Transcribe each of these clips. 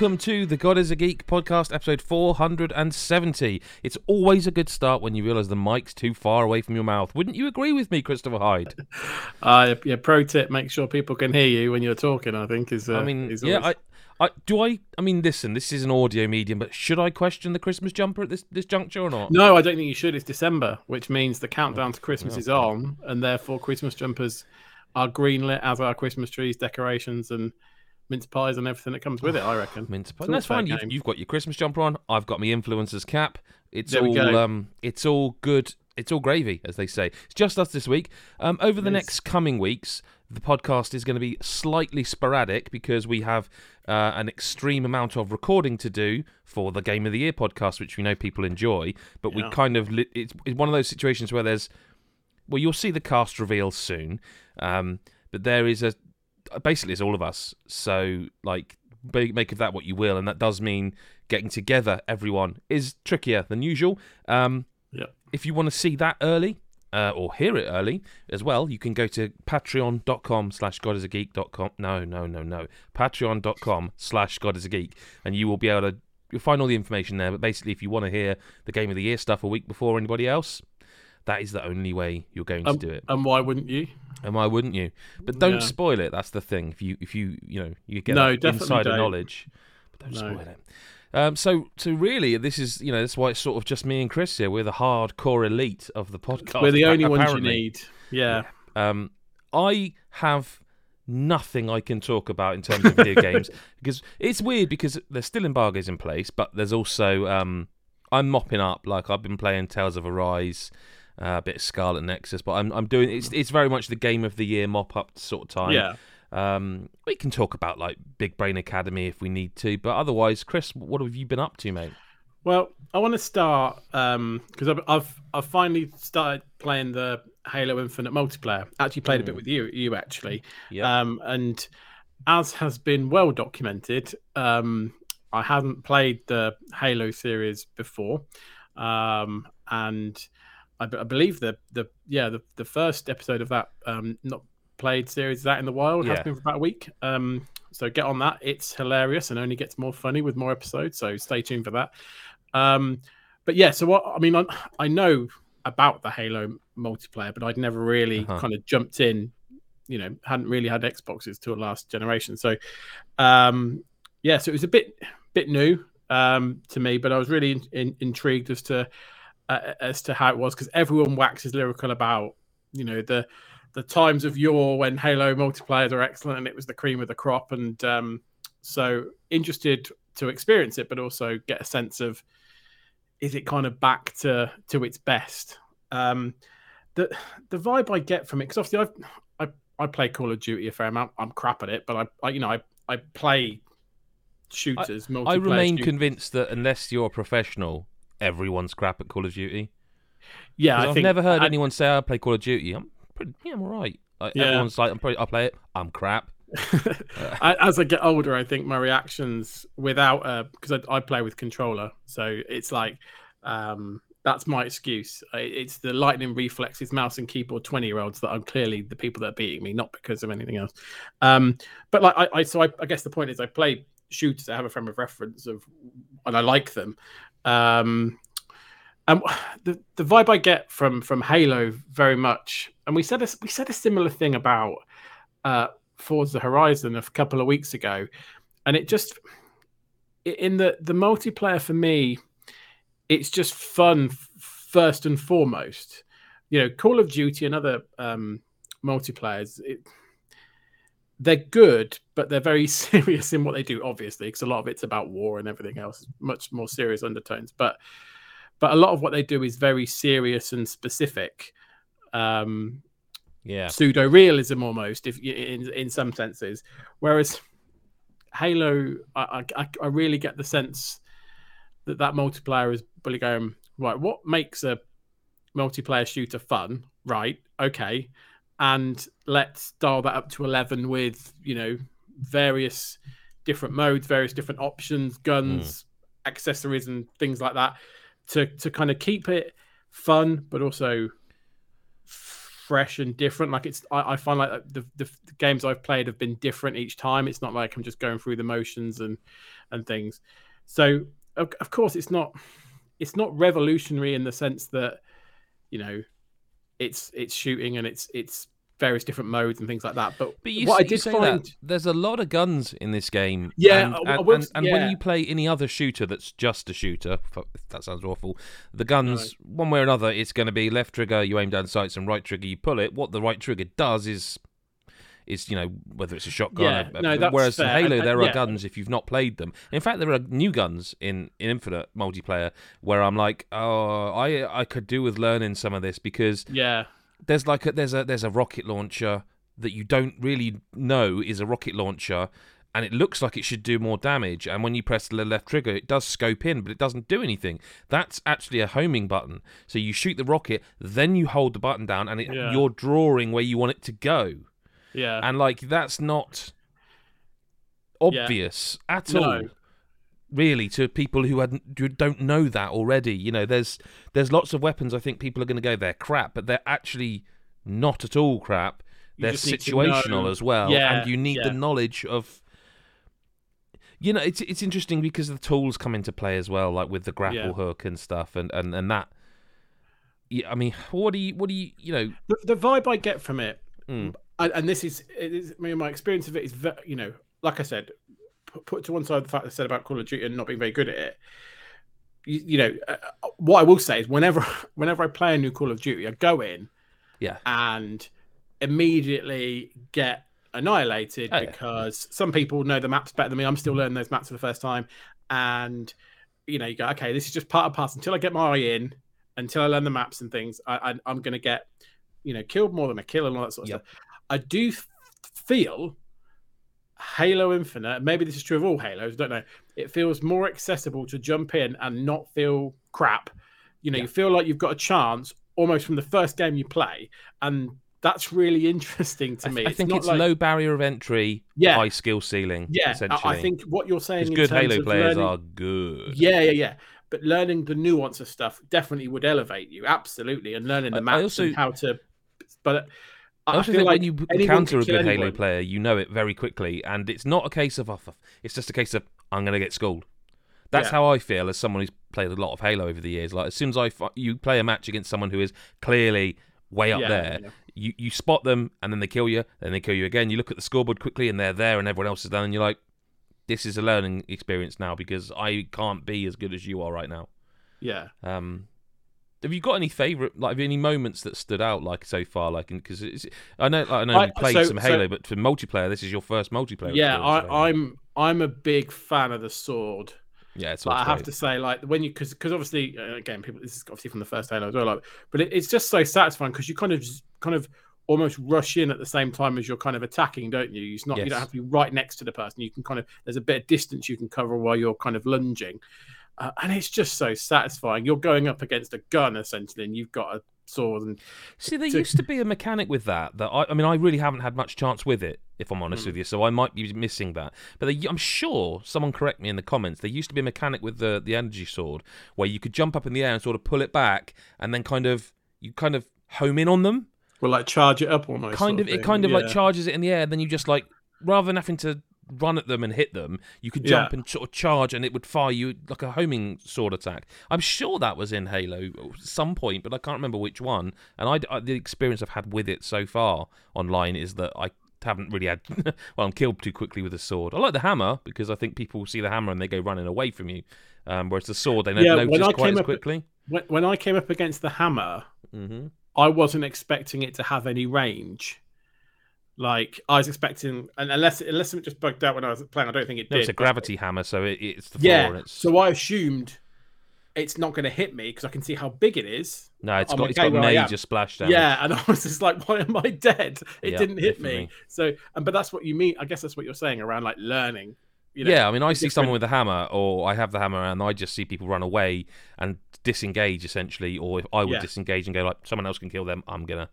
welcome to the God is a Geek podcast, episode 470. It's always a good start when you realise the mic's too far away from your mouth. Wouldn't you agree with me, Christopher Hyde? Uh, yeah, pro tip: make sure people can hear you when you're talking. I think is. Uh, I mean, is yeah, always- I, I do. I, I mean, listen, this is an audio medium, but should I question the Christmas jumper at this this juncture or not? No, I don't think you should. It's December, which means the countdown to Christmas Oh, is on, and therefore Christmas jumpers are greenlit as are Christmas trees, decorations, and mince pies and everything that comes with it. I reckon. Mince pies. That's fine. You've, you've got your Christmas jumper on. I've got my influencer's cap. It's There all um, it's all good. It's all gravy, as they say. It's just us this week. Um, over the is. next coming weeks, the podcast is going to be slightly sporadic because we have uh, an extreme amount of recording to do for the Game of the Year podcast, which we know people enjoy. But we kind of li- it's, it's one of those situations where there's well, you'll see the cast reveal soon, um, but there is a basically it's all of us. So like make of that what you will, and that does mean getting together. Everyone is trickier than usual. Um, Yep. If you want to see that early. Uh, or hear it early as well, you can go to patreon.com slash godisageek.com. No, no, no, no. Patreon.com slash godisageek. And you will be able to you'll find all the information there. But basically, if you want to hear the game of the year stuff a week before anybody else, that is the only way you're going to Um, do it. And why wouldn't you? And why wouldn't you? But don't Yeah. spoil it. That's the thing. If you if you you know you get No, insider don't. knowledge, but don't No. spoil it. Um, so so really, this is you know that's why it's sort of just me and Chris here. We're the hardcore elite of the podcast. We're the only ones you need. Yeah. Um, I have nothing I can talk about in terms of video games because it's weird because there's still embargoes in place, but there's also um, I'm mopping up. Like I've been playing Tales of Arise, a bit of Scarlet Nexus, but I'm I'm doing it's it's very much the game of the year mop up sort of time. Yeah. Um, we can talk about like Big Brain Academy if we need to, but otherwise, Chris, what have you been up to, mate? Well, I want to start because I've, I've I've finally started playing the Halo Infinite multiplayer. Actually, played a bit Mm. with you, you actually. Yeah. Um, and as has been well documented, um, I hadn't played the Halo series before, um, and I, b- I believe the the yeah the, the first episode of that um, not played series that in the wild Yeah. has been for about a week. Um, so get on that. It's hilarious and only gets more funny with more episodes. So stay tuned for that. Um, but yeah, so what I mean, I, I know about the Halo multiplayer, but I'd never really Uh-huh. kind of jumped in. You know, hadn't really had Xboxes till last generation. So, um, yeah, so it was a bit bit new um, to me, but I was really in, in, intrigued as to uh, as to how it was because everyone waxes lyrical about you know the the times of yore when Halo multiplayers are excellent and it was the cream of the crop, and um, so interested to experience it, but also get a sense of is it kind of back to to its best. Um, the the vibe I get from it because obviously I've, I I play Call of Duty a fair amount. I'm crap at it, but I, I you know I I play shooters. I multiplayer remain shooters. convinced that unless you're a professional, everyone's crap at Call of Duty. Yeah, I I've think never heard I- anyone say I play Call of Duty. I'm pretty, yeah, I'm alright. Like, Yeah. Everyone's like, I'm pretty, I play it. I'm crap. I- as I get older, I think my reactions without because I, I play with controller, so it's like um, that's my excuse. It's the lightning reflexes, mouse and keyboard twenty year olds that I'm clearly the people that are beating me, not because of anything else. Um, but like I, I so I, I guess the point is I play shooters. I have a frame of reference of, and I like them. Um, and the the vibe I get from from Halo very much, and we said a, we said a similar thing about uh, Forza Horizon a couple of weeks ago, and it just in the the multiplayer for me, it's just fun first and foremost. You know, Call of Duty and other um, multiplayers, it, they're good, but they're very serious in what they do. Obviously, because a lot of it's about war and everything else, much more serious undertones. But but a lot of what they do is very serious and specific. Um, Yeah. pseudo realism almost if in in some senses whereas halo I, I i really get the sense that that multiplayer is really going right what makes a multiplayer shooter fun right okay and let's dial that up to 11 with you know various different modes various different options guns hmm. accessories and things like that to to kind of keep it fun but also fresh and different. Like it's, I, I find like the, the, the games I've played have been different each time. It's not like I'm just going through the motions and and things. So of, of course it's not it's not revolutionary in the sense that you know it's it's shooting and it's it's various different modes and things like that. But, But you, what s- I did find, that there's a lot of guns in this game. Yeah, and, and, will and, and yeah. when you play any other shooter that's just a shooter, that sounds awful. The guns, one way or another, it's going to be left trigger, you aim down sights, and right trigger, you pull it. What the right trigger does is. Is you know whether it's a shotgun, Yeah, a- a- no, that's whereas in fair. Halo And- there are yeah. guns if you've not played them. In fact, there are new guns in, in Infinite multiplayer where I'm like, oh, I I could do with learning some of this because yeah, there's like a, there's a there's a rocket launcher that you don't really know is a rocket launcher and it looks like it should do more damage and when you press the left trigger it does scope in but it doesn't do anything that's actually a homing button so you shoot the rocket then you hold the button down and it, Yeah. you're drawing where you want it to go yeah, and like that's not obvious at No. all really to people who hadn't who don't know that already you know there's there's lots of weapons i think people are going to go they're crap but they're actually not at all crap You they're just need to situational as well Yeah, and you need yeah. the knowledge of you know it's it's interesting because the tools come into play as well like with the grapple Yeah. hook and stuff and and and that yeah i mean what do you what do you you know the, the vibe I get from it, Mm. And, and this is, it is, I mean, my experience of it is, ve- you know, like I said, put, put to one side the fact I said about Call of Duty and not being very good at it. You, you know, uh, what I will say is, whenever, whenever I play a new Call of Duty, I go in, Yeah. and immediately get annihilated Oh, yeah. because some people know the maps better than me. I'm still learning those maps for the first time, and you know, you go, okay, this is just part of pass until I get my eye in, until I learn the maps and things. I, I, I'm going to get, you know, killed more than a kill and all that sort of Yep. stuff. I do feel Halo Infinite. Maybe this is true of all Halos. Don't know. It feels more accessible to jump in and not feel crap. You know, Yeah. you feel like you've got a chance almost from the first game you play, and that's really interesting to I, me. I think not it's like- low barrier of entry Yeah. high skill ceiling Yeah, essentially I, I think what you're saying. in good halo players learning- are good Yeah, yeah, yeah. But learning the nuance of stuff definitely would elevate you, absolutely, and learning the maps also- and how to. But I also feel think like when you encounter a good Halo anyone. player, you know it very quickly, and it's not a case of, oh, it's just a case of I'm going to get schooled. That's Yeah. how I feel as someone who's played a lot of Halo over the years. Like as soon as I you play a match against someone who is clearly way up Yeah, there, yeah. you you spot them, and then they kill you, then they kill you again. You look at the scoreboard quickly, and they're there, and everyone else is done, and you're like, this is a learning experience now because I can't be as good as you are right now. Yeah. Um, have you got any favorite, like any moments that stood out, like so far, like because I know, I know I- you played so- some so- Halo, but for multiplayer, this is your first multiplayer. Yeah, I, I'm I'm a big fan of the sword. yeah, it's But all I have to say, like when you because because obviously uh, again, people this is obviously from the first Halo as well. Like, but it, it's just so satisfying because you kind of kind of almost rush in at the same time as you're kind of attacking, don't you? It's not you don't have to be right next to the person. You can kind of there's a bit of distance you can cover while you're kind of lunging, uh, and it's just so satisfying. You're going up against a gun essentially, and you've got a sword and See, there to- used to be a mechanic with that. That I, I mean, I really haven't had much chance with it, if I'm honest Mm. with you. So I might be missing that. But they, I'm sure someone correct me in the comments. There used to be a mechanic with the the energy sword where you could jump up in the air and sort of pull it back, and then kind of you kind of home in on them. well, like charge it up almost. kind sort of, it kind of like charges it in the air. Then you just like rather than having to run at them and hit them, you could jump Yeah. and sort of charge, and it would fire you like a homing sword attack. I'm sure that was in Halo at some point, but I can't remember which one. And I, I- the experience I've had with it so far online is that I haven't really had well I'm killed too quickly with a sword. I like the hammer because I think people see the hammer and they go running away from you. Um, whereas the sword they don't Yeah, when notice I quite came as up- quickly. when, when I came up against the hammer, hmm I wasn't expecting it to have any range. Like I was expecting, and unless unless it just bugged out when I was playing, I don't think it No, did. it's a but- gravity hammer, so it, it's the floor Yeah. it's So I assumed it's not going to hit me because I can see how big it is. no, it's I'm got it's got major splash damage. Yeah, and I was just like, why am I dead? It Yeah, didn't hit me. So, and but that's what you mean. I guess that's what you're saying around like learning. You know, yeah, I mean, I see someone with a hammer, or I have the hammer, and I just see people run away and disengage essentially, or if I would Yeah. disengage and go like, someone else can kill them, I'm gonna.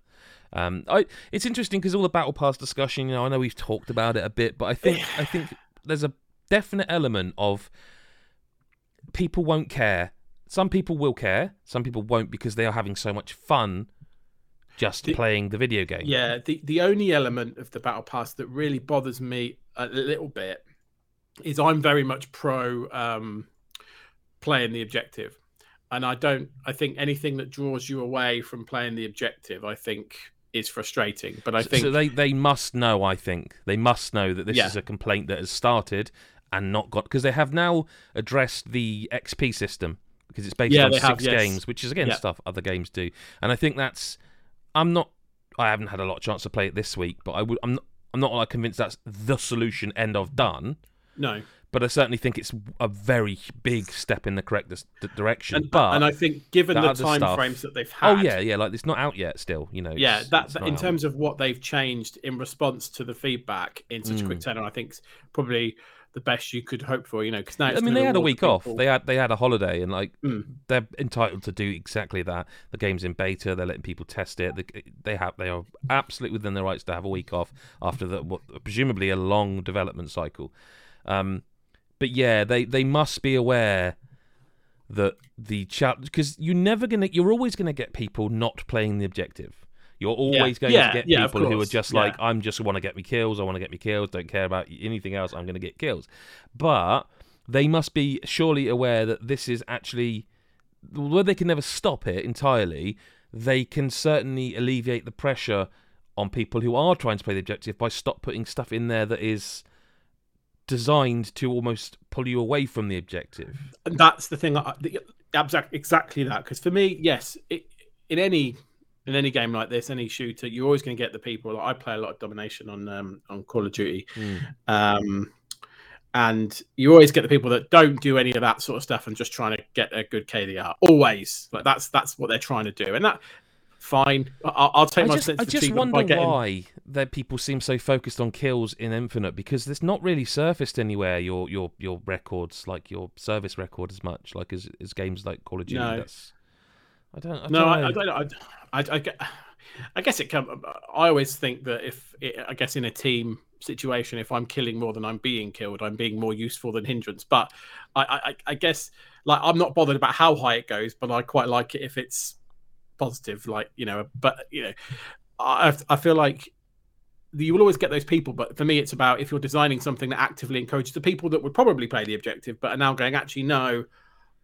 Um, I it's interesting because all the battle pass discussion, you know, I know we've talked about it a bit, but I think I think there's a definite element of people won't care. Some people will care, some people won't because they are having so much fun just The- playing the video game. Yeah, the the only element of the battle pass that really bothers me a little bit is I'm very much pro um, playing the objective, and I don't. I think anything that draws you away from playing the objective, I think, is frustrating. But I think so. They they must know. I think they must know that this Yeah. is a complaint that has started and not got because they have now addressed the XP system because it's based Yeah, on six have, yes. games, which is again Yeah. stuff other games do. And I think that's. I'm not. I haven't had a lot of chance to play it this week, but I would. I'm not. I'm not like convinced that's the solution. End of done. no, But I certainly think it's a very big step in the correct d- direction. and, but and I think given the time stuff- frames that they've had, oh yeah, yeah, like it's not out yet. Still, you know. yeah, it's- that, it's that- in terms of what they've changed in response to the feedback in such a quick Mm. tenor, I think it's probably the best you could hope for. You know, because now I mean, they had a week off. They had they had a holiday, and like Mm. they're entitled to do exactly that. The game's in beta. They're letting people test it. They, they have they are absolutely within their rights to have a week off after the what presumably a long development cycle. Um, but yeah, they they must be aware that the chat because you're never gonna you're always gonna get people not playing the objective. You're always going Yeah, to get yeah, people who are just yeah. like, I'm just want to get me kills. I want to get me kills. Don't care about anything else. I'm going to get kills. But they must be surely aware that this is actually, where they can never stop it entirely, they can certainly alleviate the pressure on people who are trying to play the objective by stop putting stuff in there that is designed to almost pull you away from the objective. and that's the thing. I- the- Exactly that. Because for me, yes, it, in any in any game like this, any shooter, you're always going to get the people. Like I play a lot of domination on um, on Call of Duty, um, and you always get the people that don't do any of that sort of stuff and just trying to get a good KDR. Always, like that's that's what they're trying to do, and that fine. I'll, I'll take I my just, I sensitivity just by wonder getting. why that people seem so focused on kills in Infinite because it's not really surfaced anywhere your your your records like your service record as much like as, as games like Call of Duty. No. That's, I don't. I No, don't I, know. I don't. know. I, I, I, I guess it come. I always think that if it, I guess in a team situation, if I'm killing more than I'm being killed, I'm being more useful than hindrance. But I, I, I guess like I'm not bothered about how high it goes, but I quite like it if it's positive. Like you know, but you know, I, I feel like you will always get those people. But for me, it's about if you're designing something that actively encourages the people that would probably play the objective, but are now going actually no.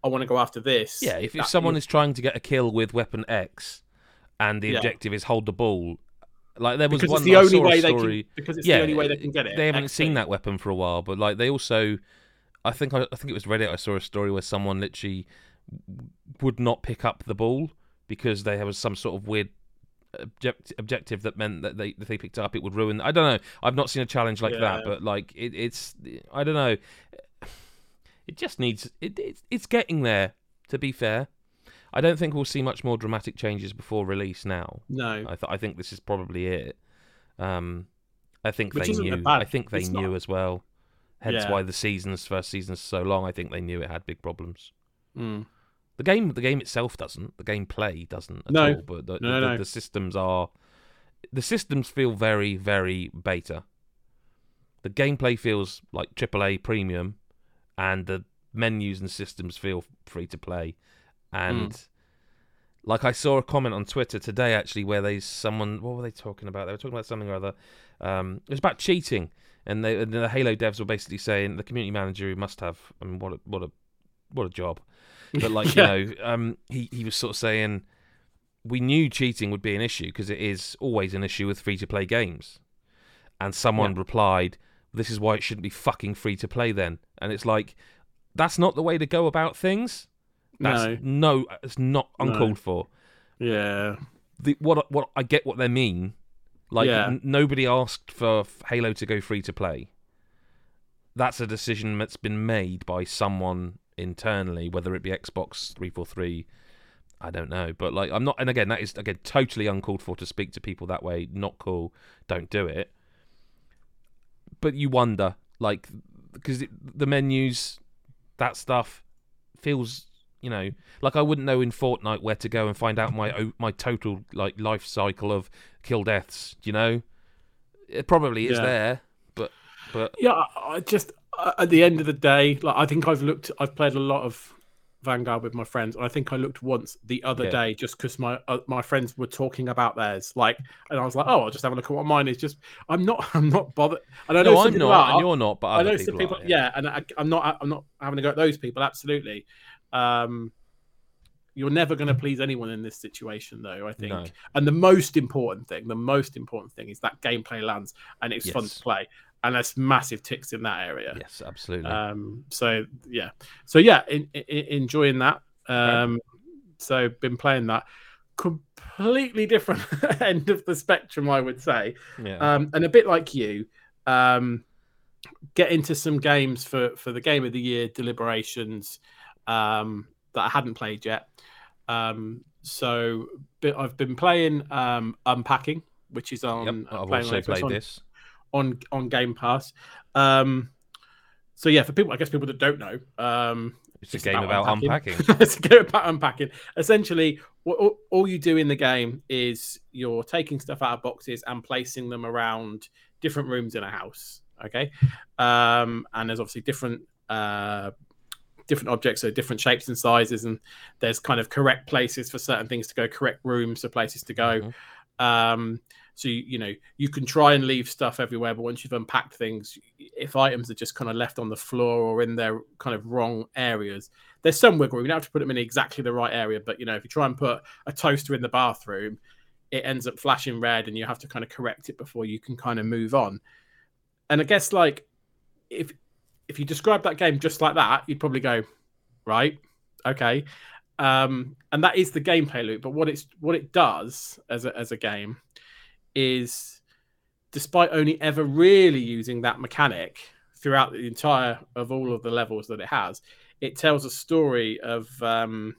I want to go after this. Yeah, if, if someone is trying to get a kill with weapon X, and the Yeah. objective is hold the ball, like there was because one it's the only way they story. can because it's yeah, the only way they can get it. They haven't XP. seen that weapon for a while, but like they also, I think I, I think it was Reddit. I saw a story where someone literally would not pick up the ball because there was some sort of weird object, objective that meant that they if they picked up it would ruin. I don't know. I've not seen a challenge like that, but like it, it's I don't know. It just needs it, it's it's getting there. To be fair, I don't think we'll see much more dramatic changes before release now. No, I, th- I think this is probably it. Um, I think Which they knew. I think they it's knew not- as well. Hence Yeah. why the season's first season's so long. I think they knew it had big problems. Mm. The game, the game itself doesn't. The gameplay doesn't at No. all. But the, No, the, no. the systems are. The systems feel very, very beta. The gameplay feels like AAA premium, and the menus and systems feel free to play. And Hmm. like I saw a comment on Twitter today actually where they someone what were they talking about? They were talking about something or other. Um, it was about cheating, and, they, and the Halo devs were basically saying the community manager who must have. I mean, what a what a what a job. But like Yeah. you know, um, he he was sort of saying we knew cheating would be an issue because it is always an issue with free to play games. And someone replied, "This is why it shouldn't be fucking free to play then." And it's like that's not the way to go about things. That's no, no, it's not No. uncalled for. yeah, The, what what I get what they mean. Like Yeah. n- nobody asked for Halo to go free to play. That's a decision that's been made by someone internally, whether it be Xbox three four three. I don't know, but like I'm not. And again, that is again totally uncalled for to speak to people that way. Not cool. Don't do it. But you wonder, like, because the menus, that stuff feels you know, like I wouldn't know in Fortnite where to go and find out my my total like life cycle of kill deaths. You know, it probably is Yeah. there, but but yeah. I, just at the end of the day, like I think I've looked, I've played a lot of Vanguard with my friends, and I think I looked once the other Yeah. day just because my uh, my friends were talking about theirs. Like, and I was like, oh, I'll just have a look at what mine is. Just, I'm not, I'm not bothered. And I know No, I'm not, are. and you're not, but I know people, some people, are, yeah. and I, I'm not, I'm not having to go at those people. Absolutely. Um, you're never going to please anyone in this situation, though. I think. No. And the most important thing, the most important thing, is that gameplay lands and it's fun to play, and there's massive ticks in that area. Yes, absolutely. Um, so yeah, so yeah, in, in, enjoying that. Um, so been playing that. Completely different end of the spectrum, I would say, yeah. um, and a bit like you. Um, get into some games for for the game of the year deliberations um, that I hadn't played yet. Um, so but I've been playing um, Unpacking, which is on. yep. uh, I've also on played One this. On on Game Pass. Um, so yeah, for people, I guess people that don't know, um, It's a game about about unpacking. unpacking. it's a game about unpacking. Essentially, what, all, all you do in the game is you're taking stuff out of boxes and placing them around different rooms in a house. Okay, um, and there's obviously different. Uh, different objects are different shapes and sizes and there's kind of correct places for certain things to go correct rooms for places to go Mhm. um, so you, you know you can try and leave stuff everywhere, but once you've unpacked things, if items are just kind of left on the floor or in their kind of wrong areas, there's some wiggle room. You don't have to put them in exactly the right area, but you know if you try and put a toaster in the bathroom, it ends up flashing red, and you have to kind of correct it before you can kind of move on. And I guess like if if you describe that game just like that, you'd probably go right, okay. Um, and that is the gameplay loop. But what it's what it does as a, as a game is, despite only ever really using that mechanic throughout the entire of all of the levels that it has, it tells a story of um,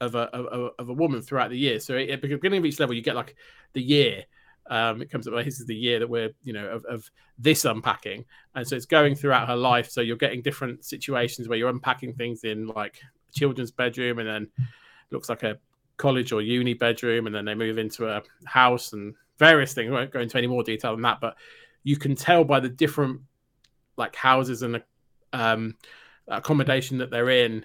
of a of, of a woman throughout the year. So at the beginning of each level, you get like the year. Um, it comes up. This is the year that we're, you know, of, of this unpacking, and so it's going throughout her life. So you're getting different situations where you're unpacking things in like children's bedroom, and then looks like a college or uni bedroom, and then they move into a house and various things. I won't go into any more detail than that, but you can tell by the different like houses and um, accommodation that they're in,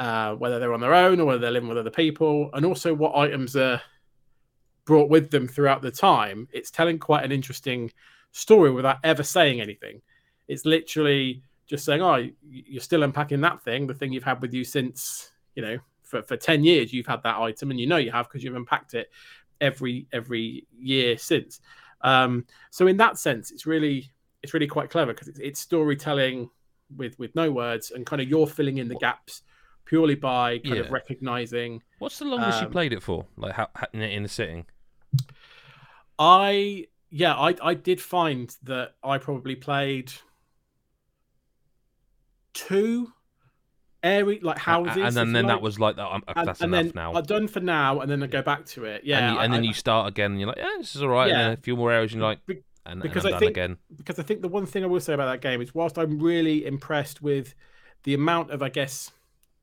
uh, whether they're on their own or whether they're living with other people, and also what items are brought with them throughout the time. It's telling quite an interesting story without ever saying anything. It's literally just saying, "Oh, you're still unpacking that thing, the thing you've had with you since you know for, for 10 years you've had that item and you know you have because you've unpacked it every every year since um so in that sense it's really it's really quite clever because it's, it's storytelling with with no words and kind of you're filling in the gaps purely by kind Yeah. of recognizing What's the longest you Um, played it for? Like how, in, a sitting? i yeah i i did find that i probably played two area like houses and then, then like. that was like that. and, that's and enough then now. I'm done for now, and then I go back to it. Yeah, and, you, and I- then I- you start again, and you're like, yeah, this is all right. And Yeah. then a few more areas, and you're like, Be- and, because and I think- again. because I think the one thing I will say about that game is whilst I'm really impressed with the amount of, I guess,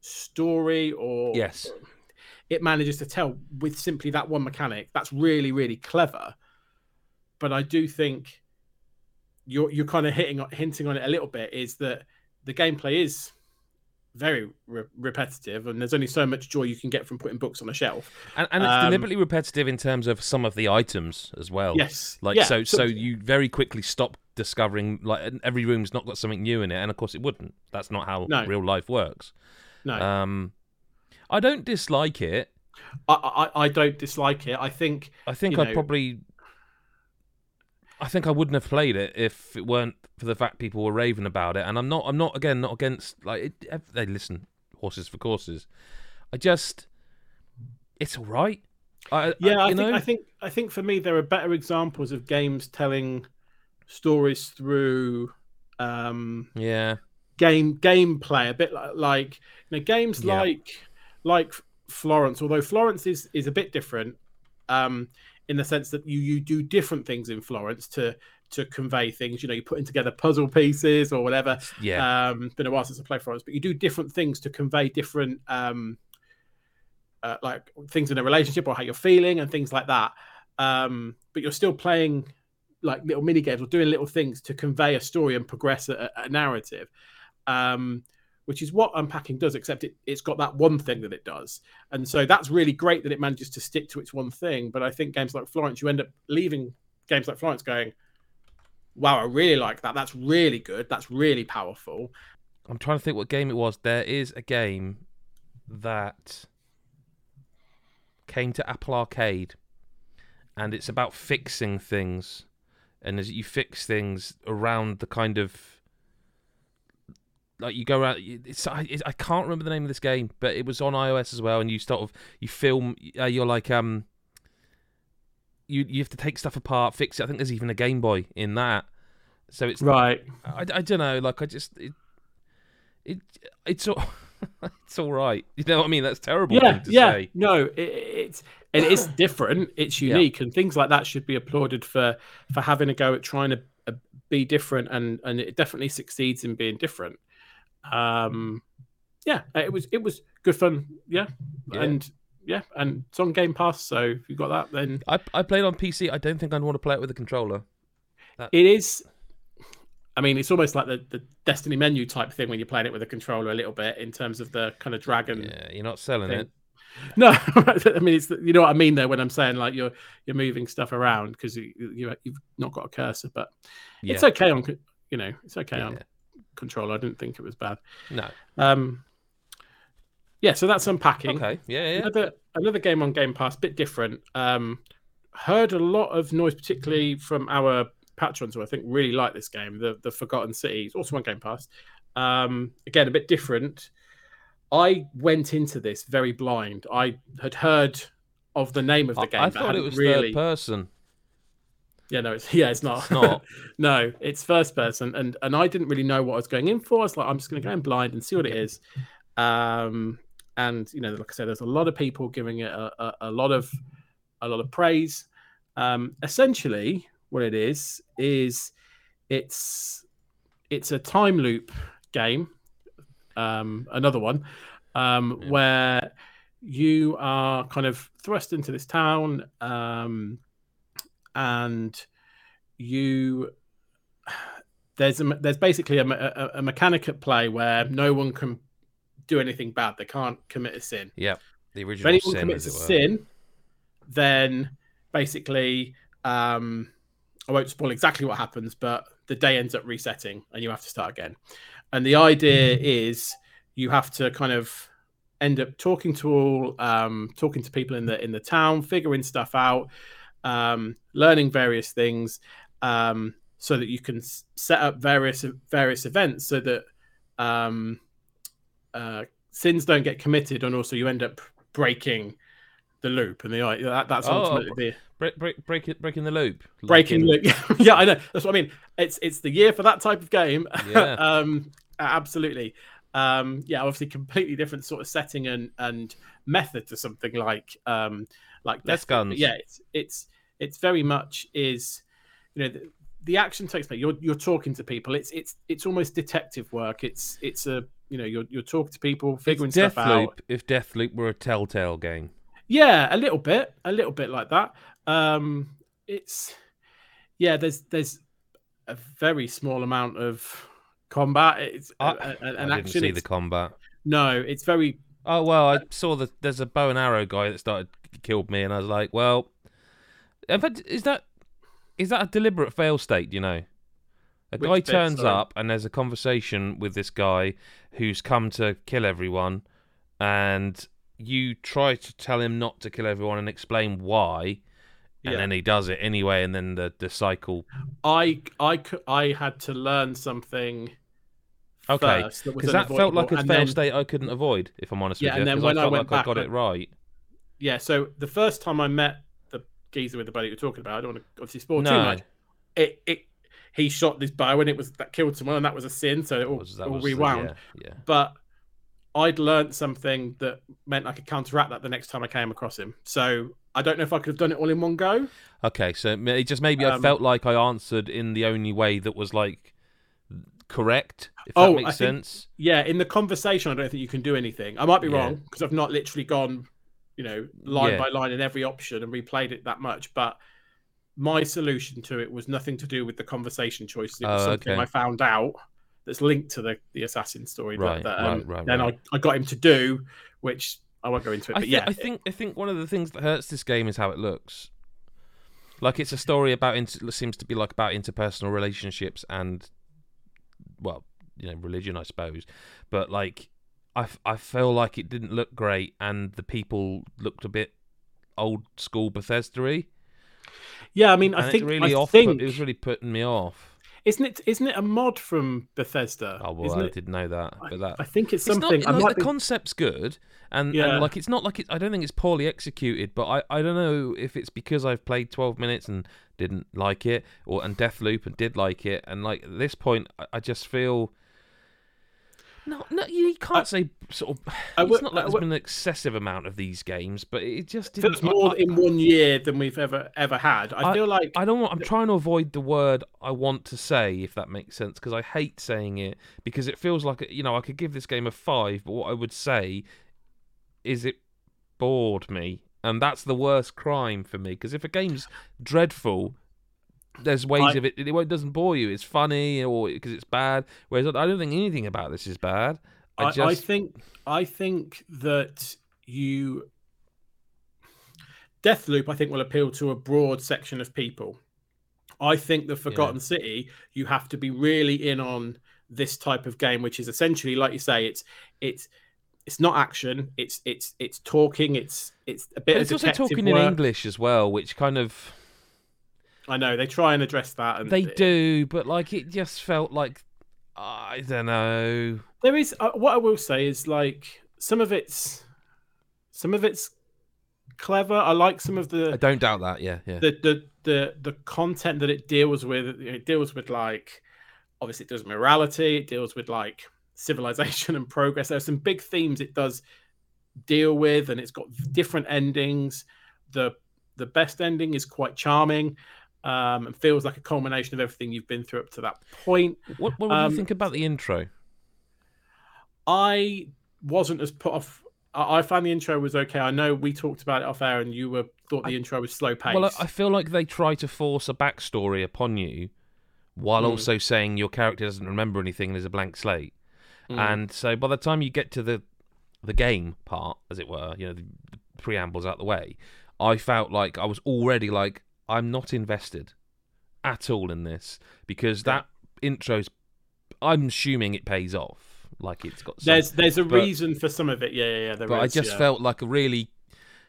story or Yes. it manages to tell with simply that one mechanic, that's really, really clever. But I do think you're you're kind of hitting hinting on it a little bit is that the gameplay is very re- repetitive and there's only so much joy you can get from putting books on a shelf. And, and it's Um, deliberately repetitive in terms of some of the items as well. Yes. Like yeah, so, so you very quickly stop discovering like every room's not got something new in it, and of course it wouldn't. That's not how No. real life works. no. Um, I don't dislike it. I, I I don't dislike it. I think I think I'd know- probably. I think I wouldn't have played it if it weren't for the fact people were raving about it, and I'm not. I'm not again not against like it, they listen horses for courses. I just, it's all right. I, yeah, I, you think know, I think I think for me there are better examples of games telling stories through um yeah, game gameplay a bit like, like you know games Yeah. like like Florence although Florence is is a bit different um in the sense that you you do different things in Florence to to convey things you know you're putting together puzzle pieces or whatever. Yeah, um been a while since I played Florence but you do different things to convey different um uh, like things in a relationship or how you're feeling and things like that. Um but you're still playing like little mini games or doing little things to convey a story and progress a, a narrative. Um which is what unpacking does, except it, it's got that one thing that it does. And so that's really great that it manages to stick to its one thing. But I think games like Florence, you end up leaving games like Florence going, wow, I really like that. That's really good. That's really powerful. I'm trying to think what game it was. There is a game that came to Apple Arcade, and it's about fixing things, and as you fix things around the kind of like you go around. It's I, I can't remember the name of this game, but it was on iOS as well, and you sort of you film. Uh, you're like um. You you have to take stuff apart, fix it. I think there's even a Game Boy in that. So it's right. I, I don't know. Like I just it it it's all it's all right. You know what I mean? That's terrible. Yeah, yeah. Say. No, it, it's and it's different. It's unique, yeah. and things like that should be applauded for for having a go at trying to uh, be different, and and it definitely succeeds in being different. Um, yeah, it was it was good fun. Yeah, yeah. and yeah, and it's on Game Pass, so if you got that, then I I played on PC. I don't think I'd want to play it with a controller. That... It is. I mean, it's almost like the, the Destiny menu type thing when you're playing it with a controller a little bit in terms of the kind of dragon. Yeah, you're not selling thing. it. No, I mean it's you know what I mean there when I'm saying like you're you're moving stuff around because you, you have not got a cursor, but yeah. it's okay on you know it's okay yeah. on control. I didn't think it was bad. No. Um. Yeah, so that's unpacking. Okay. Yeah, yeah. Another another game on Game Pass, bit different. Um, heard a lot of noise, particularly from our patrons who I think really like this game. The the Forgotten City, also on Game Pass. Um, again, a bit different. I went into this very blind. I had heard of the name of the game. I thought it was really... third person. Yeah, no, it's yeah, it's not. It's not. no, it's first person, and and I didn't really know what I was going in for. I was like, I'm just going to go in blind and see what it is. Um, and you know, like I said, there's a lot of people giving it a, a, a lot of a lot of praise. Um, essentially, what it is is it's it's a time loop game. Um, another one um, yeah. where you are kind of thrust into this town. Um, and you there's a, there's basically a, a, a, mechanic at play where no one can do anything bad. They can't commit a sin. Yeah, the original. If anyone sin, commits a sin, then basically, um, I won't spoil exactly what happens, but the day ends up resetting and you have to start again. And the idea is you have to kind of end up talking to all, um, talking to people in the in the town, figuring stuff out um, learning various things um, so that you can set up various various events so that um, uh, sins don't get committed and also you end up breaking the loop and the that, that's oh, ultimately the break, break, break it, breaking the loop breaking like in... loop. Yeah i know. That's what i mean. It's it's the year for that type of game. Yeah. um absolutely. Um yeah obviously completely different sort of setting and and method to something like um like Death Guns. Yeah, it's it's it's very much is you know the, the action takes place. You're you're talking to people. It's it's it's almost detective work. It's it's a you know you're you're talking to people, figuring it's stuff Deathloop, out. If Deathloop were a Telltale game, yeah, a little bit, a little bit like that. Um, it's yeah, there's there's a very small amount of combat. It's I, a, a, an I didn't action. See the combat? No, it's very. Oh well, I saw that there's a bow and arrow guy that started killed me, and I was like, well, fact, is that is that a deliberate fail state? You know, a Which guy bit, turns sorry? up and there's a conversation with this guy who's come to kill everyone, and you try to tell him not to kill everyone and explain why, and yeah. then he does it anyway, and then the the cycle. I I I had to learn something. Okay, because that, that felt like a fail then, state I couldn't avoid. If I'm honest yeah, with you, and then when I, I went like back, I got it right. Yeah, so the first time I met geezer with the bow you're talking about. I don't want to obviously spoil no. too much. It it he shot this bow and it was that killed someone and that was a sin, so it all, was, all rewound. The, yeah, yeah. But I'd learned something that meant I could counteract that the next time I came across him. So I don't know if I could have done it all in one go. Okay, so it just maybe um, I felt like I answered in the only way that was like correct. If oh, that makes I sense. Think, yeah, in the conversation, I don't think you can do anything. I might be yeah. wrong because I've not literally gone you know, line yeah. by line in every option and replayed it that much. But my solution to it was nothing to do with the conversation choices. It was oh, something okay. I found out that's linked to the the assassin story Right, that, that, um, right, right, then. I, I got him to do, which I won't go into it. I, But thi- yeah, I think I think one of the things that hurts this game is how it looks. Like it's a story about inter- seems to be like about interpersonal relationships and, well, you know, religion, I suppose. But like, I, f- I feel like it didn't look great, and the people looked a bit old school Bethesda-y. yeah. I mean, I think it really I off. think It was really putting me off. isn't it isn't it a mod from Bethesda? Oh well, isn't I it? didn't know that, but that I think it's It's something. not, like, the be- concept's good, and, Yeah. and like it's not like it, I don't think it's poorly executed, but I, I don't know if it's because I've played twelve minutes and didn't like it, or and Deathloop and did like it, and like at this point, I, I just feel. No, no, you can't I- say sort of. I it's not like I there's would- been an excessive amount of these games, but it just didn't. feels more I, in one year than we've ever ever had. I, I- feel like I don't want. I'm trying to avoid the word I want to say, if that makes sense, because I hate saying it because it feels like you know I could give this game a five, but what I would say is it bored me, and that's the worst crime for me. Because if a game's dreadful, there's ways I- of it. It won't- doesn't bore you. It's funny or because it's bad. Whereas I don't think anything about this is bad. I I, just I think I think that you Deathloop I think will appeal to a broad section of people. I think the Forgotten City you have to be really in on this type of game, which is essentially like you say, it's it's it's not action, it's it's it's talking, it's it's a bit but of it's also talking in. English as well, which kind of. I know they try and address that, and They do, but like it just felt like I don't know. There is uh, what I will say is like some of it's some of it's clever. I like some of the. I don't doubt that. Yeah, yeah. the the the, the content that it deals with. It deals with like obviously it deals with morality. It deals with like civilization and progress. There are some big themes it does deal with, and it's got different endings. the The best ending is quite charming. Um, and feels like a culmination of everything you've been through up to that point. What, what do Um, you think about the intro? I wasn't as put off. I I found the intro was okay. I know we talked about it off air, and you were thought the intro was slow paced. Well, I, I feel like they try to force a backstory upon you, while Mm. also saying your character doesn't remember anything and is a blank slate. Mm. And so by the time you get to the the game part, as it were, you know, the, the preamble's out the way, I felt like I was already like I'm not invested at all in this because that intro's. I'm assuming it pays off. Like it's got. Some, there's there's a but- reason for some of it. Yeah, yeah, yeah. There but I just yeah. felt like a really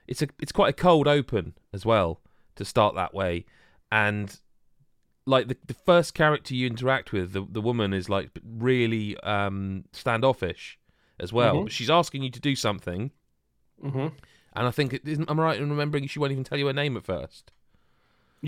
it's a it's quite a cold open as well to start that way and like the, the first character you interact with the, the woman is like really um standoffish as well Mhm. she's asking you to do something Mhm. and i think it isn't i'm right in remembering she won't even tell you her name at first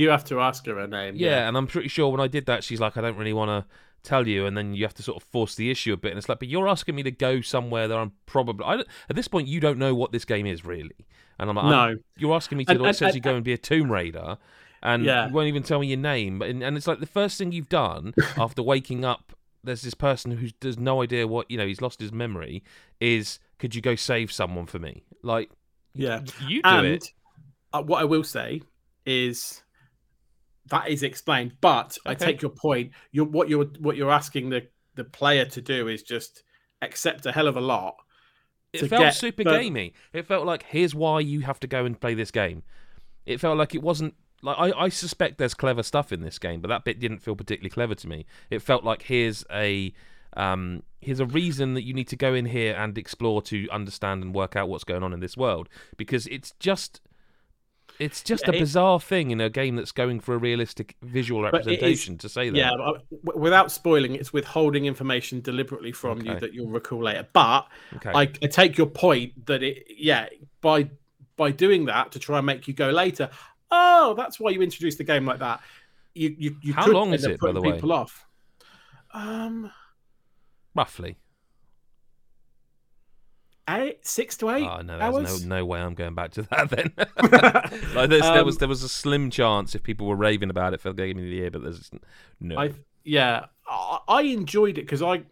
You have to ask her her name. yeah, and i'm pretty sure when i did that she's like i don't really want to tell you and then you have to sort of force the issue a bit and it's like but you're asking me to go somewhere that i'm probably I don't, at this point you don't know what this game is really and i'm like I'm- No. you're asking me to like, essentially go and be a tomb raider and Yeah. you won't even tell me your name and, and it's like the first thing you've done after waking up there's this person who does no idea what you know he's lost his memory is could you go save someone for me like Yeah. you do and it uh, what I will say is that is explained, but I take your point. You're what you're what you're asking the the player to do is just accept a hell of a lot. It felt get super further- gamey. It felt like here's why you have to go and play this game. It felt like it wasn't like I, I suspect there's clever stuff in this game, but that bit didn't feel particularly clever to me. It felt like here's a um here's a reason that you need to go in here and explore to understand and work out what's going on in this world because it's just it's just Yeah, a bizarre thing in a game that's going for a realistic visual it is- representation to say that. Yeah, but, uh, without spoiling, it's withholding information deliberately from you that you'll recall later. But Okay. I, I take your point that it, yeah, by by doing that to try and make you go later. Oh, that's why you introduced the game like that. You you, you How long is it, by the way? People off. Um, Roughly. Eight, six to eight Oh no, there's no no way I'm going back to that then. like there's, there was Um, there was a slim chance if people were raving about it for the Game of the Year, but there's no. I yeah, I, I enjoyed it because I,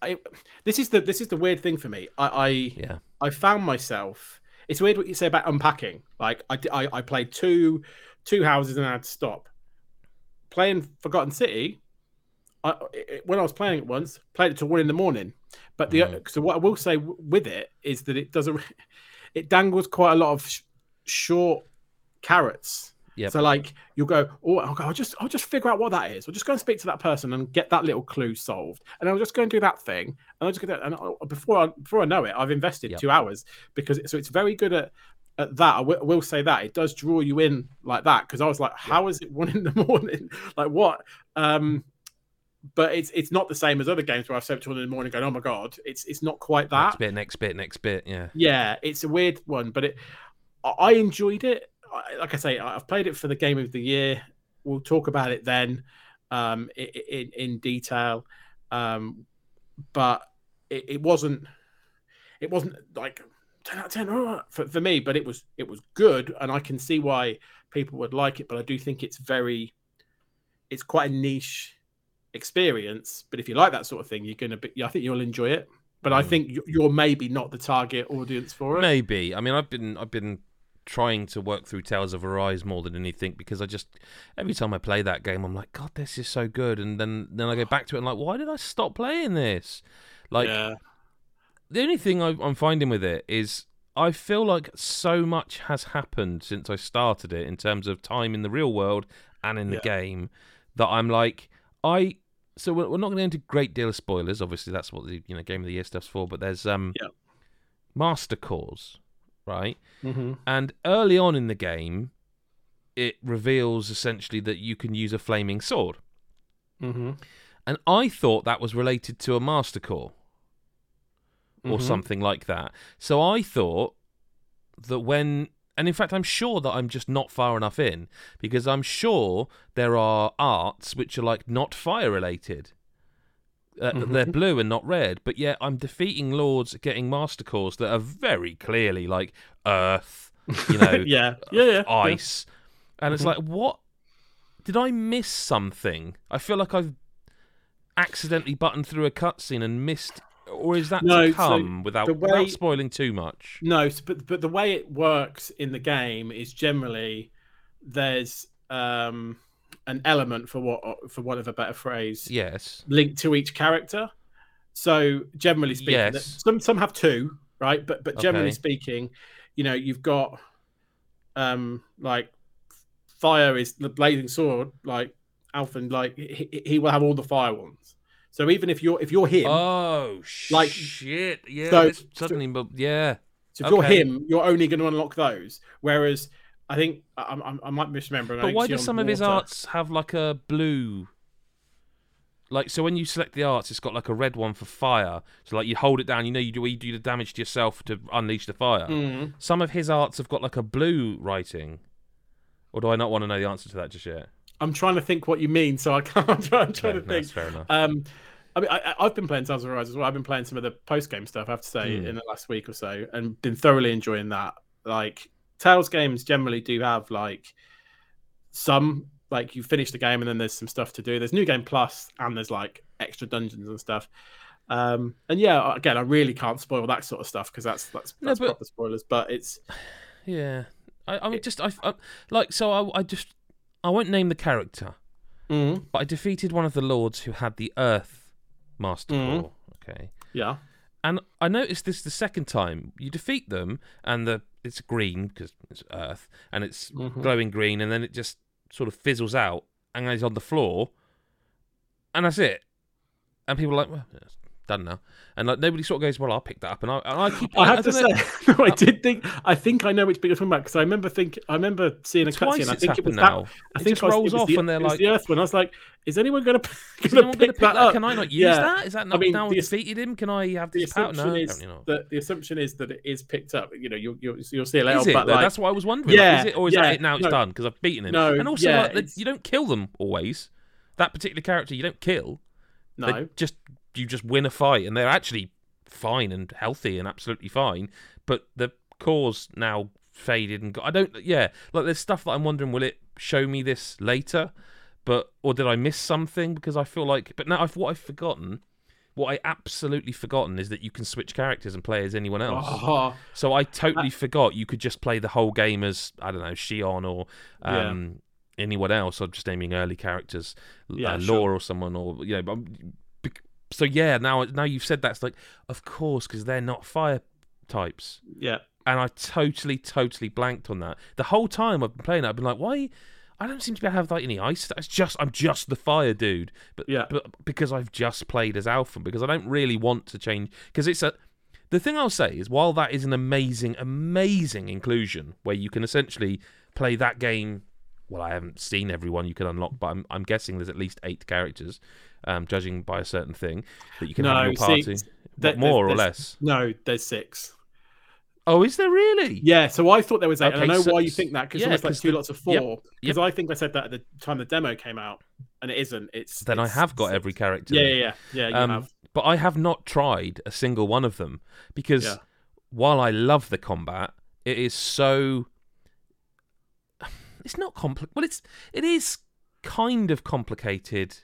I this is the this is the weird thing for me. I, I yeah, I found myself. It's weird what you say about unpacking. Like I, I, I played two two houses and I had to stop. Playing Forgotten City, I, it, when I was playing it once, played it till one in the morning. But the Mm. so what I will say w- with it is that it doesn't. It dangles quite a lot of sh- short carrots. Yep. So like you'll go, oh, I'll, go, I'll just I'll just figure out what that is. I'll just go and speak to that person and get that little clue solved, and I'll just go and do that thing, and I'll just get that. And I'll, before I, before I know it, I've invested Yep. two hours because it, so it's very good at at that. I I will say that it does draw you in like that because I was like, how is it one in the morning? like what? Um, but it's it's not the same as other games where I've slept till one in the morning going, oh my god, it's it's not quite that. Next bit, next bit, next bit. Yeah. Yeah, it's a weird one, but it I- enjoyed it. I- Like I say, I've played it for the game of the year. We'll talk about it then um, in in detail. Um, but it, it wasn't it wasn't like ten out of ten uh, for, for me, but it was it was good, and I can see why people would like it. But I do think it's very it's quite a niche experience. But if you like that sort of thing, you're gonna be. I think you'll enjoy it. But I Mm. think you- you're maybe not the target audience for it. Maybe. I mean, I've been I've been trying to work through Tales of Arise more than anything because I just every time I play that game, I'm like, God, this is so good, and then then I go back to it and like, why did I stop playing this? Like yeah. the only thing I, I'm finding with it is I feel like so much has happened since I started it in terms of time in the real world and in the Yeah. game that I'm like I. So we're, we're not going to into great deal of spoilers. Obviously, that's what the you know game of the year stuff's for. But there's um, Yeah. master cores, right? hmm And early on in the game, it reveals essentially that you can use a flaming sword. hmm And I thought that was related to a master core or Mhm. something like that. So I thought that when, and in fact, I'm sure that I'm just not far enough in because I'm sure there are arts which are like not fire related. Uh, They're Mhm. blue and not red, but yet I'm defeating lords, getting master cores that are very clearly like earth, you know, yeah, yeah, yeah. ice, and it's Mhm. like, what? Did I miss something? I feel like I've accidentally buttoned through a cutscene and missed, or is that No, to so come without, way- without spoiling too much? No, but but the way it works in the game is generally there's um an element for what for want of a better phrase Yes. linked to each character. So generally speaking, Yes. some some have two, right? But but generally Okay. speaking, you know, you've got um like fire is the blazing sword, like Alphen, like he- he will have all the fire ones. So even if you're if you're him, Oh Like- shit! Yeah, so- suddenly, but yeah, so if you're him, you're only going to unlock those. Whereas I think I, I, I might misremember. but why do some of his arts have like a blue? Like so, when you select the arts, it's got like a red one for fire. So like you hold it down, you know you do you do the damage to yourself to unleash the fire. Mm. Some of his arts have got like a blue writing. Or do I not want to know the answer to that just yet? I'm trying to think what you mean, so I can't. I'm trying, I'm trying No, to no, think. that's fair enough. Um, I mean, I, I've been playing Tales of Arise as well. I've been playing some of the post game stuff. I have to say, Hmm. in the last week or so, and been thoroughly enjoying that. Like Tales games generally do have like some like you finish the game and then there's some stuff to do. There's new game plus and there's like extra dungeons and stuff. Um, and yeah, again, I really can't spoil that sort of stuff because that's that's, No, but- proper spoilers. But it's Yeah, I, I mean, just I, I like so I, I just I won't name the character, Mhm. but I defeated one of the lords who had the Earth Master Mhm. Core. Okay, yeah, and I noticed this the second time you defeat them, and the it's green because it's Earth, and it's Mhm. glowing green, and then it just sort of fizzles out, and it's on the floor, and that's it. And people are like, well, it's done now, and like nobody sort of goes, well, I'll pick that up, and I, and I keep. I have to know, say, no, I did think. I think I know which bit you're talking about because I remember think. I remember seeing a cutscene. I think it was now. that. I It think rolls it was off the, and they're like- the Earth one. I was like, is anyone going to Is anyone going to pick that, up? Can I not use Yeah. that? Is that not mean, now the defeated him? Can I have The this power? assumption No, is that the assumption is that it is picked up. You know, you'll you'll, you'll see it later. Is it? but like, That's what I was wondering. Yeah, like, is it, or is yeah, that it now? It's done because I've beaten him. No, and also, like, you don't kill them always. That particular character, you don't kill. No, just you just win a fight, and they're actually fine and healthy and absolutely fine. But the cause now faded and got, I don't. Yeah, like there's stuff that I'm wondering. Will it show me this later? But or did I miss something? Because I feel like. But now I've what I've forgotten. What I absolutely forgotten is that you can switch characters and play as anyone else. Oh, So I totally forgot you could just play the whole game as I don't know Shionne or Yeah. um, anyone else. I'm just naming early characters, Yeah, uh, sure. Law or someone, or you know. But I'm- bec- So yeah, now now you've said that's like, of course, because they're not fire types, Yeah. and I totally, totally blanked on that. The whole time I've been playing, it, I've been like, why? I don't seem to be able to have like any ice. It's just I'm just the fire dude, but Yeah. but because I've just played as Alphen, because I don't really want to change. Because it's a the thing I'll say is while that is an amazing, amazing inclusion where you can essentially play that game. Well, I haven't seen everyone you can unlock, but I'm I'm guessing there's at least eight characters, um, judging by a certain thing that you can have in No, your see, party. What, more or less? No, there's six. Oh, is there really? Yeah, so I thought there was eight. and Okay, I know so- why you think that because yeah, it's almost like two the- lots of four. Because I think I said that at the time the demo came out, and it isn't. It's Then I have got every character. Yeah, yeah, yeah, yeah. You Um, have. but I have not tried a single one of them because Yeah. while I love the combat, it is so. It's not compli Well, it's it is kind of complicated,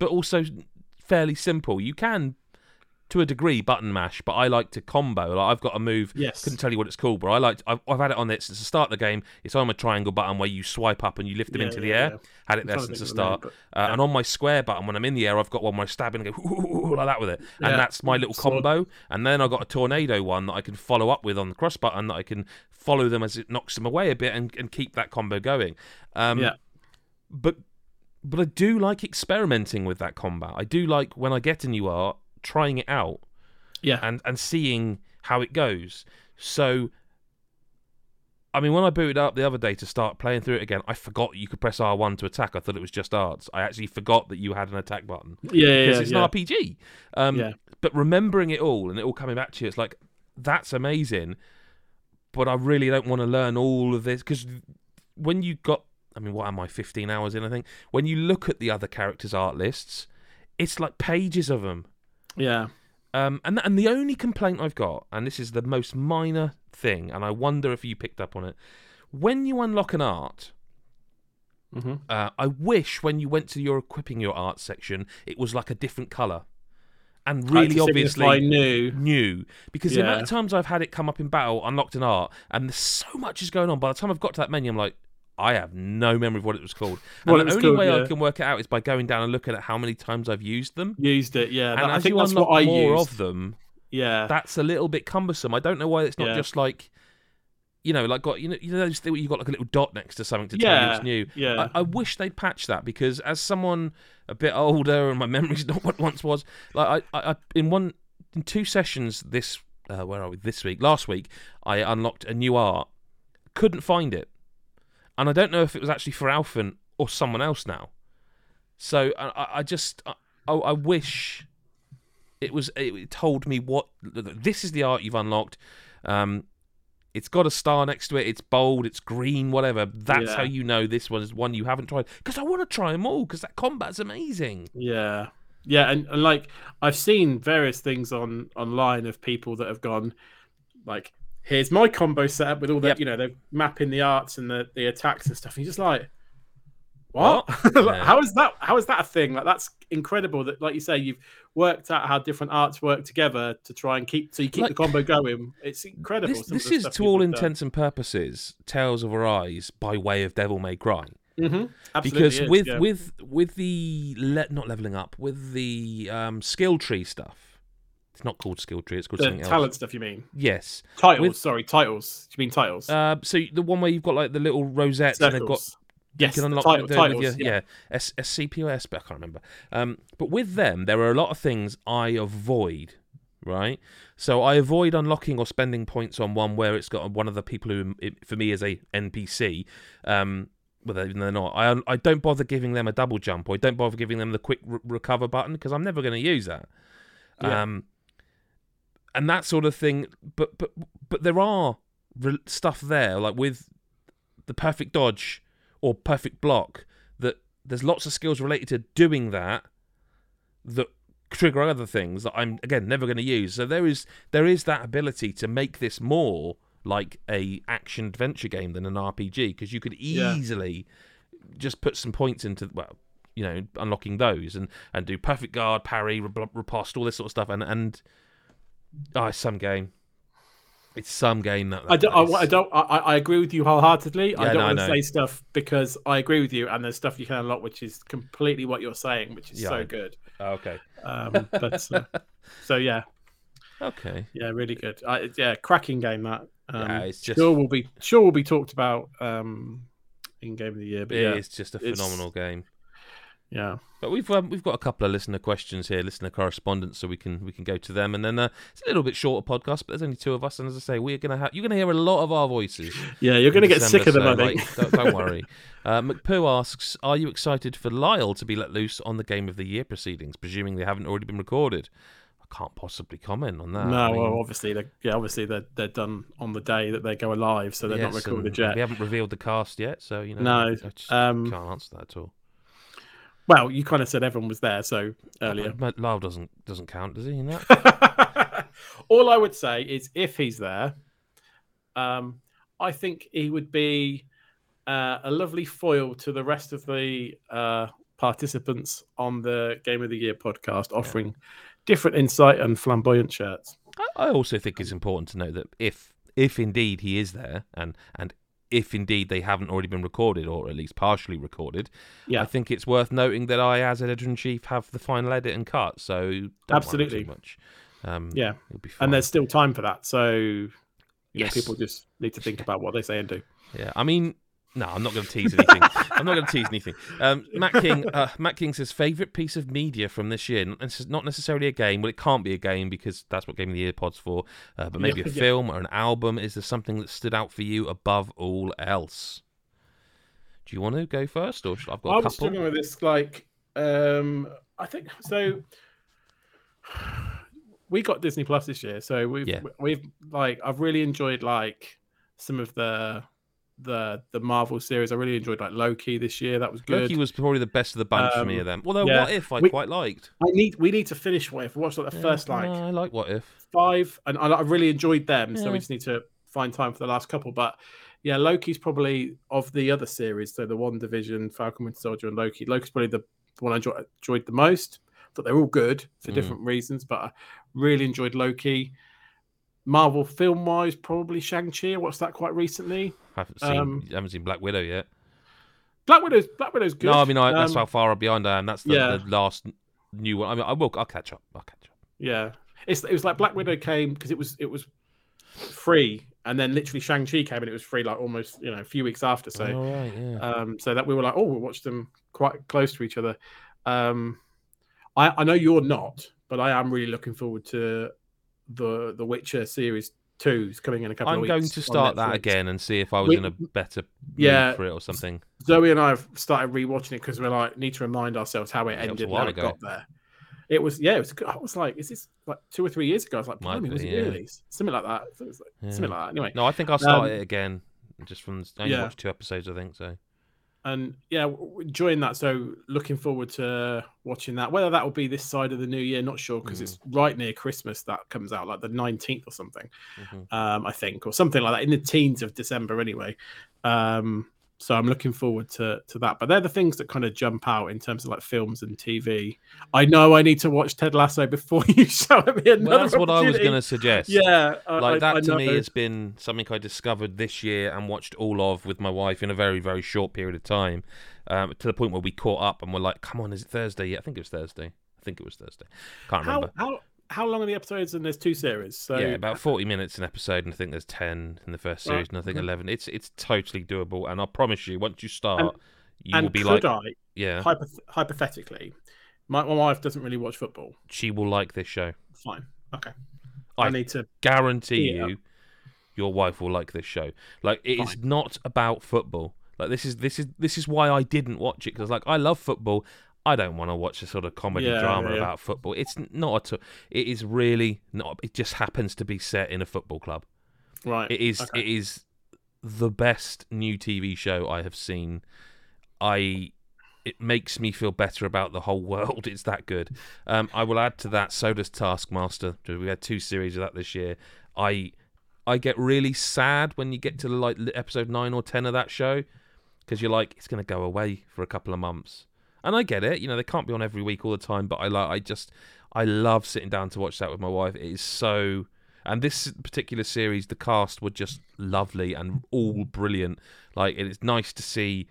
but also fairly simple. You can, to a degree, button mash, but I like to combo. Like I've got a move. Yes. Couldn't tell you what it's called, but I like. I've, I've had it on it since the start of the game. It's on my triangle button where you swipe up and you lift them Yeah, into the air. yeah. Had it there since the the name, start. but- Uh. And on my square button, when I'm in the air, I've got one where I stab and go like that with it, and that's my little Sword. combo. And then I've got a tornado one that I can follow up with on the cross button that I can follow them as it knocks them away a bit and, and keep that combo going. Um, Yeah. But but I do like experimenting with that combat. I do like when I get a new art, trying it out Yeah. and and seeing how it goes. So, I mean, when I booted up the other day to start playing through it again, I forgot you could press R one to attack. I thought it was just arts. I actually forgot that you had an attack button Yeah, yeah, because it's yeah. an RPG. Um, Yeah. But remembering it all and it all coming back to you, it's like that's amazing. But I really don't want to learn all of this because when you got, I mean, what am I, 15 hours in? I think when you look at the other characters' art lists, it's like pages of them. Yeah. Um, and and the only complaint I've got, and this is the most minor thing, and I wonder if you picked up on it, when you unlock an art, hmm uh, I wish when you went to your equipping your art section, it was like a different color, and really obviously new. new because the amount of times I've had it come up in battle, unlocked an art, and there's so much is going on. By the time I've got to that menu, I'm like, I have no memory of what it was called. And What the only called, way I can work it out is by going down and looking at how many times I've used them. Used it, yeah. And That- I think you that's unlock what I more used. of them, yeah. that's a little bit cumbersome. I don't know why it's not Yeah. just like, you know, like got you know you know you got like a little dot next to something to tell you it's new. yeah. I, I wish they'd patch that because as someone a bit older and my memory's not what once was, like I, I, I in one in two sessions this uh, where are we this week last week I unlocked a new art, couldn't find it, and I don't know if it was actually for Alphen or someone else now. So I, I- just I, I I wish it was it told me what this is the art you've unlocked. Um, it's got a star next to it. It's bold. It's green. Whatever. That's Yeah. how you know this one is one you haven't tried. Because I want to try them all. Because that combat's amazing. Yeah, yeah, and, and like I've seen various things on online of people that have gone like, "Here's my combo setup with all the Yep. you know they're mapping the arts and the the attacks and stuff." And you're just like, "What? What? Yeah. How is that? How is that a thing? Like that's incredible. That like you say, you've worked out how different arts work together to try and keep so you keep Like- the combo going. It's incredible. This, this is, to all have done. intents and purposes, Tales of Arise by way of Devil May Cry. Mhm. Absolutely because is, with yeah. with with the le- not leveling up with the um, skill tree stuff. It's not called skill tree. It's called the talent else. stuff, you mean Yes. titles? With- sorry, titles. Do you mean titles? Uh, so the one where you've got like the little rosettes and they've got Yes, you can the unlock title- the, titles. with your, yeah, S- SCP or I can't remember. Um, but with them, there are a lot of things I avoid, right? So I avoid unlocking or spending points on one where it's got one of the people who, it, for me, is a NPC. Um, well, they're, they're not. I I don't bother giving them a double jump, or I don't bother giving them the quick re- recover button because I'm never going to use that. Yeah. Um, and that sort of thing. But but but there are re- stuff there, like with the perfect dodge or perfect block. That there's lots of skills related to doing that that trigger other things that I'm again never going to use. So there is there is that ability to make this more like a action adventure game than an RPG because you could Yeah. easily just put some points into well you know unlocking those and and do perfect guard parry rep- riposte all this sort of stuff and and oh it's some game It's some game that. I don't. I, I don't. I, I agree with you wholeheartedly. I don't no, want to say stuff because I agree with you, and there's stuff you can unlock which is completely what you're saying, which is Yeah. so good. Oh, okay. Um, but uh, so yeah, Okay. yeah, really good. I, yeah, cracking game that. Um, Yeah, it's just- sure will be sure will be talked about um, in game of the year. But It yeah, is just a it's- phenomenal game. Yeah, But we've um, we've got a couple of listener questions here, listener correspondence, so we can we can go to them, and then uh, it's a little bit shorter podcast, but there's only two of us, and as I say, we're gonna have you're gonna hear a lot of our voices. yeah. You're going to in get sick of them, December, I think. like, don't, don't worry. Uh, McPoo asks, "Are you excited for Lyle to be let loose on the Game of the Year proceedings, presuming they haven't already been recorded?" I can't possibly comment on that. no, I mean, well, obviously, they yeah, obviously they're they're done on the day that they go live, so they're not recorded yet. We haven't revealed the cast yet, so you know. No, I just um, can't answer that at all. Well, you kind of said everyone was there, so earlier. But Lyle doesn't doesn't count, does he? In that? All I would say is if he's there, um, I think he would be uh, a lovely foil to the rest of the uh, participants on the Game of the Year podcast, offering different insight and flamboyant shirts. I- I also think it's important to note that if if indeed he is there, and and if indeed they haven't already been recorded or at least partially recorded, Yeah. I think it's worth noting that I, as editor in chief, have the final edit and cut. So don't worry Absolutely. too much. Um, Yeah, it'll be fine. and there's still time for that, so you know, people just need to think about what they say and do. Yeah, I mean, no, I'm not going to tease anything. I'm not going to tease anything. Um, Matt King, uh, Matt King says favorite piece of media from this year. Not necess- Not necessarily a game. Well, it can't be a game because that's what Game of the Year pod's for. Uh, but maybe Yeah, a yeah. film or an album. Is there something that stood out for you above all else? Do you want to go first, or should I've got I a was couple? struggling with this. Like, um, I think so. We got Disney Plus this year, so we've Yeah. we've like I've really enjoyed like some of the the the Marvel series. I really enjoyed like Loki this year. That was good. Loki was probably the best of the bunch for me Um, of them. Although, yeah. what if I We- quite liked? I need we need to finish what if watch like the Yeah, first like no, I like what if. five, and I, I really enjoyed them. So we just need to find time for the last couple. But yeah, Loki's probably of the other series. So the WandaVision, Falcon Winter Soldier, and Loki. Loki's probably the one I enjoyed, enjoyed the most. But they're all good for Mm. different reasons, but I really enjoyed Loki. Marvel film wise, probably Shang Chi. What's that quite recently. I haven't seen, Um, haven't seen Black Widow yet. Black Widow's Black Widow's good. No, I mean I, that's Um, how far behind I am. That's the, yeah. the last new one. I mean, I will. I'll catch up. I'll catch up. Yeah, it's it was like Black Widow came because it was it was free, and then literally Shang Chi came and it was free like almost you know a few weeks after. So All right, yeah. um, so that we were like, oh, we'll watch them quite close to each other. Um, I I know you're not, but I am really looking forward to the the Witcher series two is coming in a couple I'm of weeks. going to start that again and see if I was We- in a better mood Yeah. for it or something. Zoe and I have started rewatching it because we're like need to remind ourselves how it Yeah, it ended, and while how it got there. It was yeah, it was. I was like, is this like two or three years ago? I was like, Might be, was it yeah. really something like that? It was like, Yeah. Something like that. Anyway, No, I think I'll start Um, it again. Just from I only yeah. watched two episodes, I think. So and yeah, enjoying that. So looking forward to watching that. Whether that will be this side of the new year, not sure because Mm. it's right near Christmas. That comes out like the nineteenth or something, mhm. um, I think, or something like that in the teens of December anyway. Um, so I'm looking forward to to that. But they're the things that kind of jump out in terms of like films and TV. I know I need to watch Ted Lasso before you show me another. well, that's what I was going to suggest. Yeah, like I- that I to me has been something I discovered this year and watched all of with my wife in a very very short period of time, um, to the point where we caught up and we're like, "Come on, is it Thursday yet?" I think it was Thursday. I think it was Thursday. Can't remember. how how long are the episodes? And there's two series. So yeah, about forty minutes an episode, and I think there's ten in the first Right, series, and I think mm-hmm. eleven. It's it's totally doable, and I promise you, once you start, you and will be like, I yeah, hypoth- hypothetically, my, my wife doesn't really watch football. she will like this show. Fine, okay. I, I need to. Guarantee Yeah. you, your wife will like this show. Like it is Fine. not about football. Like this is this is this is why I didn't watch it because like I love football. I don't want to watch a sort of comedy Yeah, drama yeah, yeah. about football. It's not at all. It is really not. It just happens to be set in a football club. Right. It is. okay. It is the best new TV show I have seen. I. It makes me feel better about the whole world. It's that good. Um, I will add to that. So does Taskmaster. We had two series of that this year. I. I get really sad when you get to like episode nine or ten of that show because you're like, it's going to go away for a couple of months. And I get it. You know, they can't be on every week all the time. But I like. I just. I love sitting down to watch that with my wife. It is so And this particular series, the cast were just lovely and all brilliant. Like it's nice to see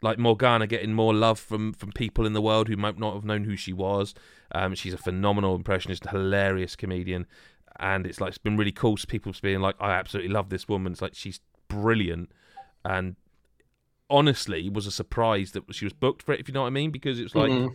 like Morgana getting more love from from people in the world who might not have known who she was. Um, she's a phenomenal impressionist, hilarious comedian, and it's like it's been really cool. To people being like, "I absolutely love this woman." It's like she's brilliant, and honestly, was a surprise that she was booked for it. If you know what I mean, because it's like. Mhm.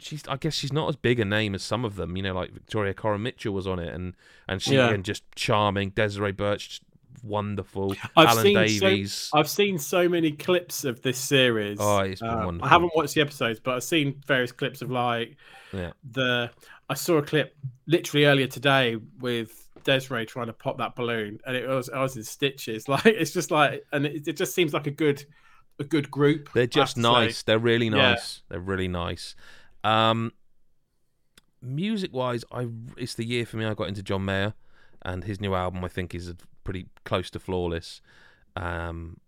She's, I guess she's not as big a name as some of them, you know, like Victoria Coren Mitchell was on it, and and she Yeah. and just charming. Desiree Burch, wonderful. I've Alan seen Davies. So, I've seen so many clips of this series. Oh, it's been Um, wonderful. I haven't watched the episodes, but I've seen various clips of like Yeah. the. I saw a clip literally earlier today with Desiree trying to pop that balloon, and it was I was in stitches. Like it's just like, and it, it just seems like a good, a good group. They're just to say. nice. They're really Yeah. nice. They're really nice. Um, music wise, I it's the year for me. I got into John Mayer, and his new album I think is pretty close to flawless. Um,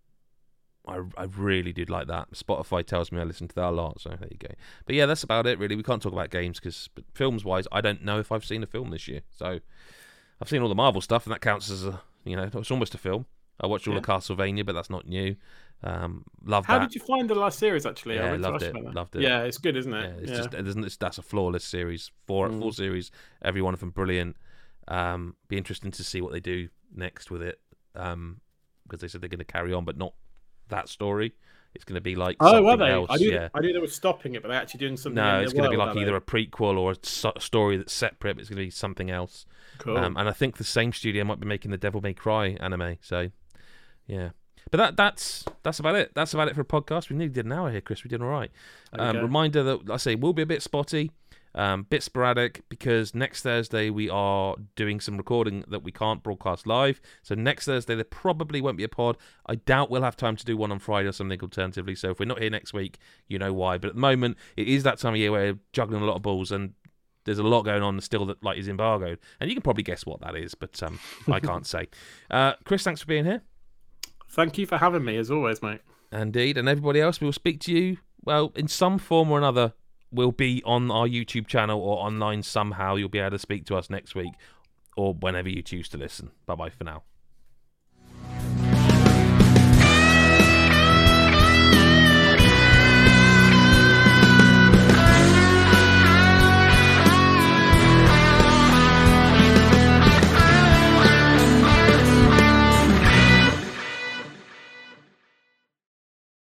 I I really did like that. Spotify tells me I listen to that a lot, so there you go. But yeah, that's about it. Really, we can't talk about games because films wise, I don't know if I've seen a film this year. So I've seen all the Marvel stuff, and that counts as a you know it's almost a film. I watched all Yeah. of Castlevania, but that's not new. Um, love How that. did you find the last series? Actually, I Yeah, to loved it, you about that. loved it. Yeah, it's good, isn't it? Yeah, it? it's just it isn't it's, that's a flawless series. Four Mm. full series, every one of them brilliant. Um, be interesting to see what they do next with it. Um, because they said they're going to carry on, but not that story. It's going to be like Oh, something they? else. I knew. yeah. I knew they were stopping it, but they're actually doing something. No, it's going to be like are they? either a prequel or a story that's separate. But it's going to be something else. Cool. Um, and I think the same studio might be making the Devil May Cry anime. So, yeah. But that that's that's about it. That's about it for a podcast. We nearly did an hour here, Chris. We did all right. Um, go. reminder that like I say will be a bit spotty, um, bit sporadic because next Thursday we are doing some recording that we can't broadcast live. So next Thursday there probably won't be a pod. I doubt we'll have time to do one on Friday or something alternatively. So if we're not here next week, you know why. But at the moment, it is that time of year where we're juggling a lot of balls and. There's a lot going on still that like is embargoed, and you can probably guess what that is, but um, I can't say. Uh, Chris, thanks for being here. Thank you for having me, as always, mate. Indeed, and everybody else, we will speak to you, well, in some form or another. We'll be on our YouTube channel or online somehow. You'll be able to speak to us next week or whenever you choose to listen. Bye bye for now.